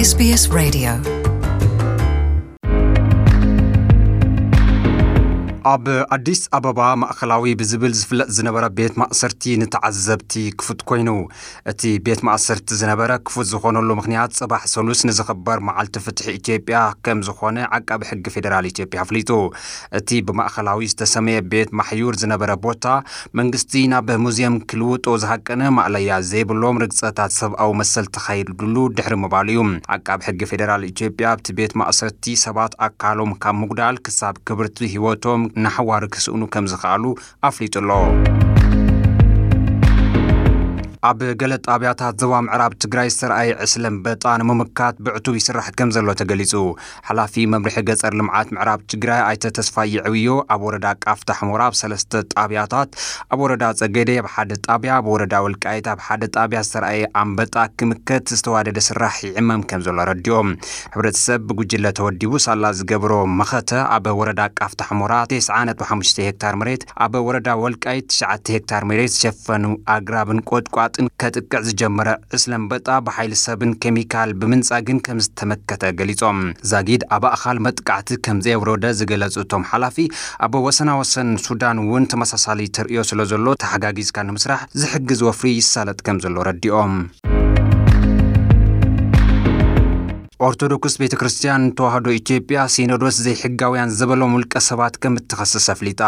SBS Radio ኣብ ኣዲስ ኣበባ ማእኸላዊ ብዝብል ዝፍለጥ ዝነበረ ቤት ማእሰርቲ ንተዓዘብቲ ክፉት ኮይኑ እቲ ቤት ማእሰርቲ ዝነበረ ክፉት ዝኾነሉ ምክንያት ጽባሕ ሰሉስ ንዝኽበር መዓልቲ ፍትሒ ኢትዮጵያ ከም ዝኾነ ዓቃቢ ሕጊ ፌደራል ኢትዮጵያ ኣፍሊጡ እቲ ብማእኸላዊ ዝተሰመየ ቤት ማሕዩር ዝነበረ ቦታ መንግስቲ ናብ ሙዝየም ክልውጦ ዝሃቀነ ማእለያ ዘይብሎም ርግፀታት ሰብኣዊ መሰል ተኻይድሉ ድሕሪ ምባሉ እዩ ዓቃቢ ሕጊ ፌደራል ኢትዮጵያ ኣብቲ ቤት ማእሰርቲ ሰባት ኣካሎም ካብ ምጉዳል ክሳብ ክብርቲ ሂወቶም ናሕዋሪ ክስእኑ ከም ዝኽኣሉ ኣፍሊጡ ኣሎ ኣብ ገለ ጣብያታት ዞባ ምዕራብ ትግራይ ዝተረኣየ ዕስለ አንበጣ ንምምካት ብዕቱብ ይስራሕ ከም ዘሎ ተገሊጹ። ሓላፊ መምርሒ ገጠር ልምዓት ምዕራብ ትግራይ ኣይተ ተስፋይ ዕብዮ ኣብ ወረዳ ቃፍታ ሑመራ ኣብ ሰለስተ ጣብያታት ኣብ ወረዳ ጸገደ ኣብ ሓደ ጣብያ ኣብ ወረዳ ወልቃይት ኣብ ሓደ ጣብያ ዝተረኣየ ኣንበጣ ክምከት ዝተዋደደ ስራሕ ይዕመም ከም ዘሎ ረዲኦም ሕብረተሰብ ብጉጅለ ተወዲቡ ሳላ ዝገብሮ መኸተ ኣብ ወረዳ ቃፍታ ሕሞራ 95 ሄክታር መሬት ኣብ ወረዳ ወልቃይት 9 ሄክታር መሬት ዝሸፈኑ ኣግራብን ቆጥቋ ጥን ከጥቅዕ ዝጀመረ ዕስለ አንበጣ ብሓይሊ ሰብን ኬሚካል ብምንጻግን ከም ዝተመከተ ገሊጾም ዛጊድ ኣብ ኣኻል መጥቃዕቲ ከም ዝገለጹ እቶም ሓላፊ ኣብ ወሰና ወሰን ሱዳን እውን ተመሳሳሊ ተርእዮ ስለ ዘሎ ተሓጋጊዝካ ንምስራሕ ዝሕግዝ ወፍሪ ይሳለጥ ከም ዘሎ ረዲኦም ኦርቶዶክስ ቤተ ክርስቲያን ተዋህዶ ኢትዮጵያ ሲኖዶስ ዘይሕጋውያን ዝበሎም ውልቀ ሰባት ከም እትኸስስ ኣፍሊጣ።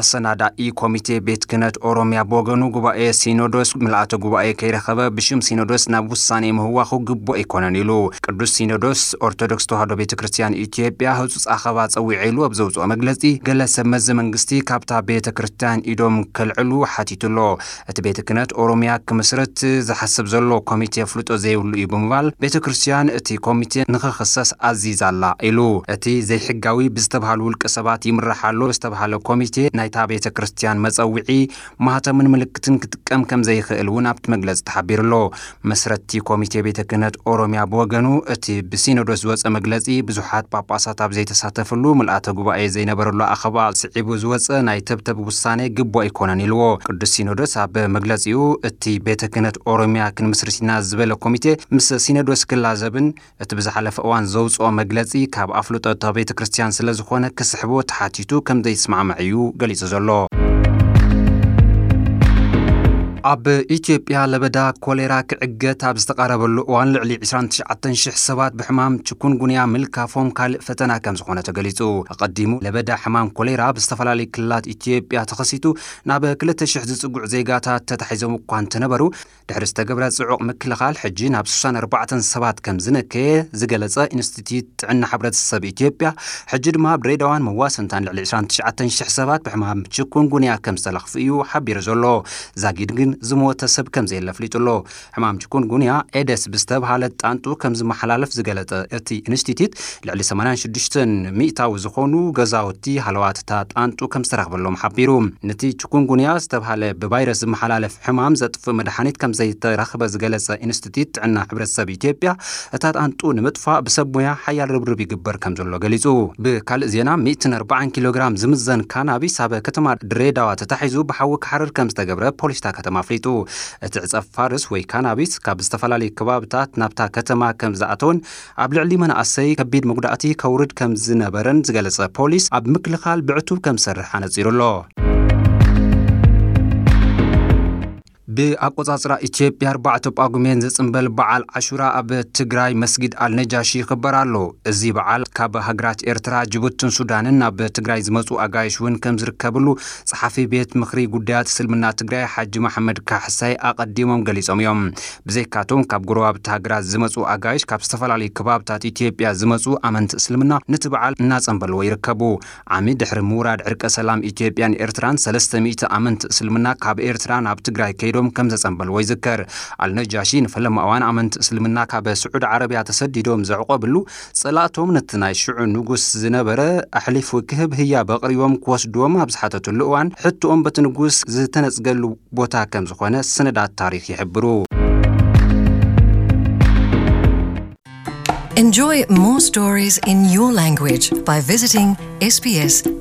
ኣሰናዳኢ ኮሚቴ ቤት ክህነት ኦሮምያ ብወገኑ ጉባኤ ሲኖዶስ ምልኣተ ጉባኤ ከይረኸበ ብሽም ሲኖዶስ ናብ ውሳኔ ምህዋኹ ግቡእ ኣይኮነን ኢሉ። ቅዱስ ሲኖዶስ ኦርቶዶክስ ተዋህዶ ቤተ ክርስቲያን ኢትዮጵያ ህፁፅ ኣኸባ ፀዊዕ ኢሉ ኣብ ዘውፅኦ መግለፂ ገለ ሰብ መዚ መንግስቲ ካብታ ቤተ ክርስቲያን ኢዶም ከልዕሉ ሓቲቱሎ እቲ ቤተ ክህነት ኦሮምያ ክምስረት ዝሓስብ ዘሎ ኮሚቴ ፍልጦ ዘይብሉ እዩ ብምባል ቤተ ክርስቲያን እቲ ኮሚቴ ንኽኽሰስ ኣዚዛላ ኢሉ እቲ ዘይሕጋዊ ብዝተባሃሉ ውልቀ ሰባት ይምራሓሎ ዝተባሃለ ኮሚቴ ናይታ ቤተ ክርስቲያን መፀዊዒ ማህተምን ምልክትን ክጥቀም ከም ዘይኽእል እውን ኣብቲ መግለፂ ተሓቢሩሎ መስረቲ ኮሚቴ ቤተ ክህነት ኦሮምያ ብወገኑ እቲ ብሲኖዶስ ዝወፀ መግለፂ ብዙሓት ጳጳሳት ኣብ ዘይተሳተፍሉ ምልኣተ ጉባኤ ዘይነበረሉ ኣኸባ ስዒቡ ዝወፀ ናይ ተብተብ ውሳኔ ግቦ ኣይኮነን ኢልዎ ቅዱስ ሲኖዶስ ኣብ መግለፂኡ እቲ ቤተ ክህነት ኦሮምያ ክንምስርትና ዝበለ ኮሚቴ ምስ ሲኖዶስ ክላዘብን እቲ ብዝሓለፈ እዋን ዘውፅኦ መግለፂ ካብ ኣፍልጦ ቤተ ክርስቲያን ስለ ዝኾነ ክስሕቦ ተሓቲቱ ከም ዘይስማዕምዕ እዩ ገሊጹ ዘሎ ኣብ ኢትዮጵያ ለበዳ ኮሌራ ክዕገት ኣብ ዝተቃረበሉ እዋን ልዕሊ 29000 ሰባት ብሕማም ችኩንጉንያ ምልካፎም ካልእ ፈተና ከም ዝኾነ ተገሊጹ። ኣቐዲሙ ለበዳ ሕማም ኮሌራ ብዝተፈላለዩ ክልላት ኢትዮጵያ ተኸሲቱ ናብ 2000 ዝጽጉዕ ዜጋታት ተታሒዞም እኳ እንተነበሩ ድሕሪ ዝተገብረ ጽዑቕ ምክልኻል ሕጂ ናብ 64 ሰባት ከም ዝነከየ ዝገለጸ ኢንስቲትዩት ጥዕና ሕብረተሰብ ኢትዮጵያ ሕጂ ድማ ኣብ ድሬዳዋን መዋሰንታን ልዕሊ 29000 ሰባት ብሕማም ችኩንጉንያ ከም ዝተለኽፉ እዩ ሓቢሩ ዘሎ። ዛጊድ ግን ዝሞተ ሰብ ከም ዘየለ ኣፍሊጡ ኣሎ ሕማም ችኩንጉንያ ኤደስ ብዝተባሃለ ጣንጡ ከም ዝመሓላለፍ ዝገለጠ እቲ ኢንስቲትዩት ልዕሊ 86 ሚእታዊ ዝኾኑ ገዛውቲ ሃለዋት እታ ጣንጡ ከም ዝተረኽበሎም ሓቢሩ። ነቲ ችኩንጉንያ ዝተባሃለ ብቫይረስ ዝመሓላለፍ ሕማም ዘጥፍእ መድሓኒት ከም ዘይተረኽበ ዝገለጸ ኢንስቲትዩት ጥዕና ሕብረተሰብ ኢትዮጵያ እታ ጣንጡ ንምጥፋእ ብሰብ ሞያ ሓያል ርብርብ ይግበር ከም ዘሎ ገሊጹ። ብካልእ ዜና 140 ኪሎ ግራም ዝምዘን ካናቢስ ኣብ ከተማ ድሬዳዋ ተታሒዙ ብሓዊ ክሓርር ከም ዝተገብረ ፖሊስ እታ ከተማ ኣፍሊጡ እቲ ዕፀብ ፋርስ ወይ ካናቢስ ካብ ዝተፈላለዩ ከባብታት ናብታ ከተማ ከም ዝኣተውን ኣብ ልዕሊ መናእሰይ ከቢድ መጉዳእቲ ከውርድ ከም ዝነበረን ዝገለጸ ፖሊስ ኣብ ምክልኻል ብዕቱብ ከም ዝሰርሕ ኣነጺሩ ኣሎ ብኣቆጻጽራ ኢትዮጵያ 4 ጳጉሜን ዝጽንበል በዓል ዓሹራ ኣብ ትግራይ መስጊድ ኣልነጃሺ ይኽበር ኣሎ። እዚ በዓል ካብ ሃገራት ኤርትራ ጅቡትን ሱዳንን ናብ ትግራይ ዝመፁ ኣጋይሽ እውን ከም ዝርከብሉ ጸሓፊ ቤት ምክሪ ጉዳያት እስልምና ትግራይ ሓጂ መሓመድ ካሕሳይ ኣቐዲሞም ገሊፆም እዮም። ብዘይካቶም ካብ ጎረባብቲ ሃገራት ዝመፁ ኣጋይሽ ካብ ዝተፈላለዩ ከባብታት ኢትዮጵያ ዝመፁ ኣመንቲ እስልምና ነቲ በዓል እናጸንበልዎ ይርከቡ። ዓሚ ድሕሪ ምውራድ ዕርቀ ሰላም ኢትዮጵያን ኤርትራን 300 ኣመንቲ እስልምና ካብ ኤርትራ ናብ ትግራይ ከይዶም ከም ዘጸንበልዎ ይዝከር ኣልነጃሺ ንፈለማ እዋን ኣመንቲ እስልምና ካብ ስዑድ ዓረብያ ተሰዲዶም ዘዕቆብሉ ጸላእቶም ነቲ ናይ ሽዑ ንጉስ ዝነበረ ኣሕሊፉ ክህብ ህያ በቕሪቦም ክወስድዎም ኣብ ዝሓተትሉ እዋን ሕትኦም በቲ ንጉስ ዝተነጽገሉ ቦታ ከም ዝኾነ ሰነዳት ታሪክ ይሕብሩ Enjoy more stories in your language by visiting sbs.com.au.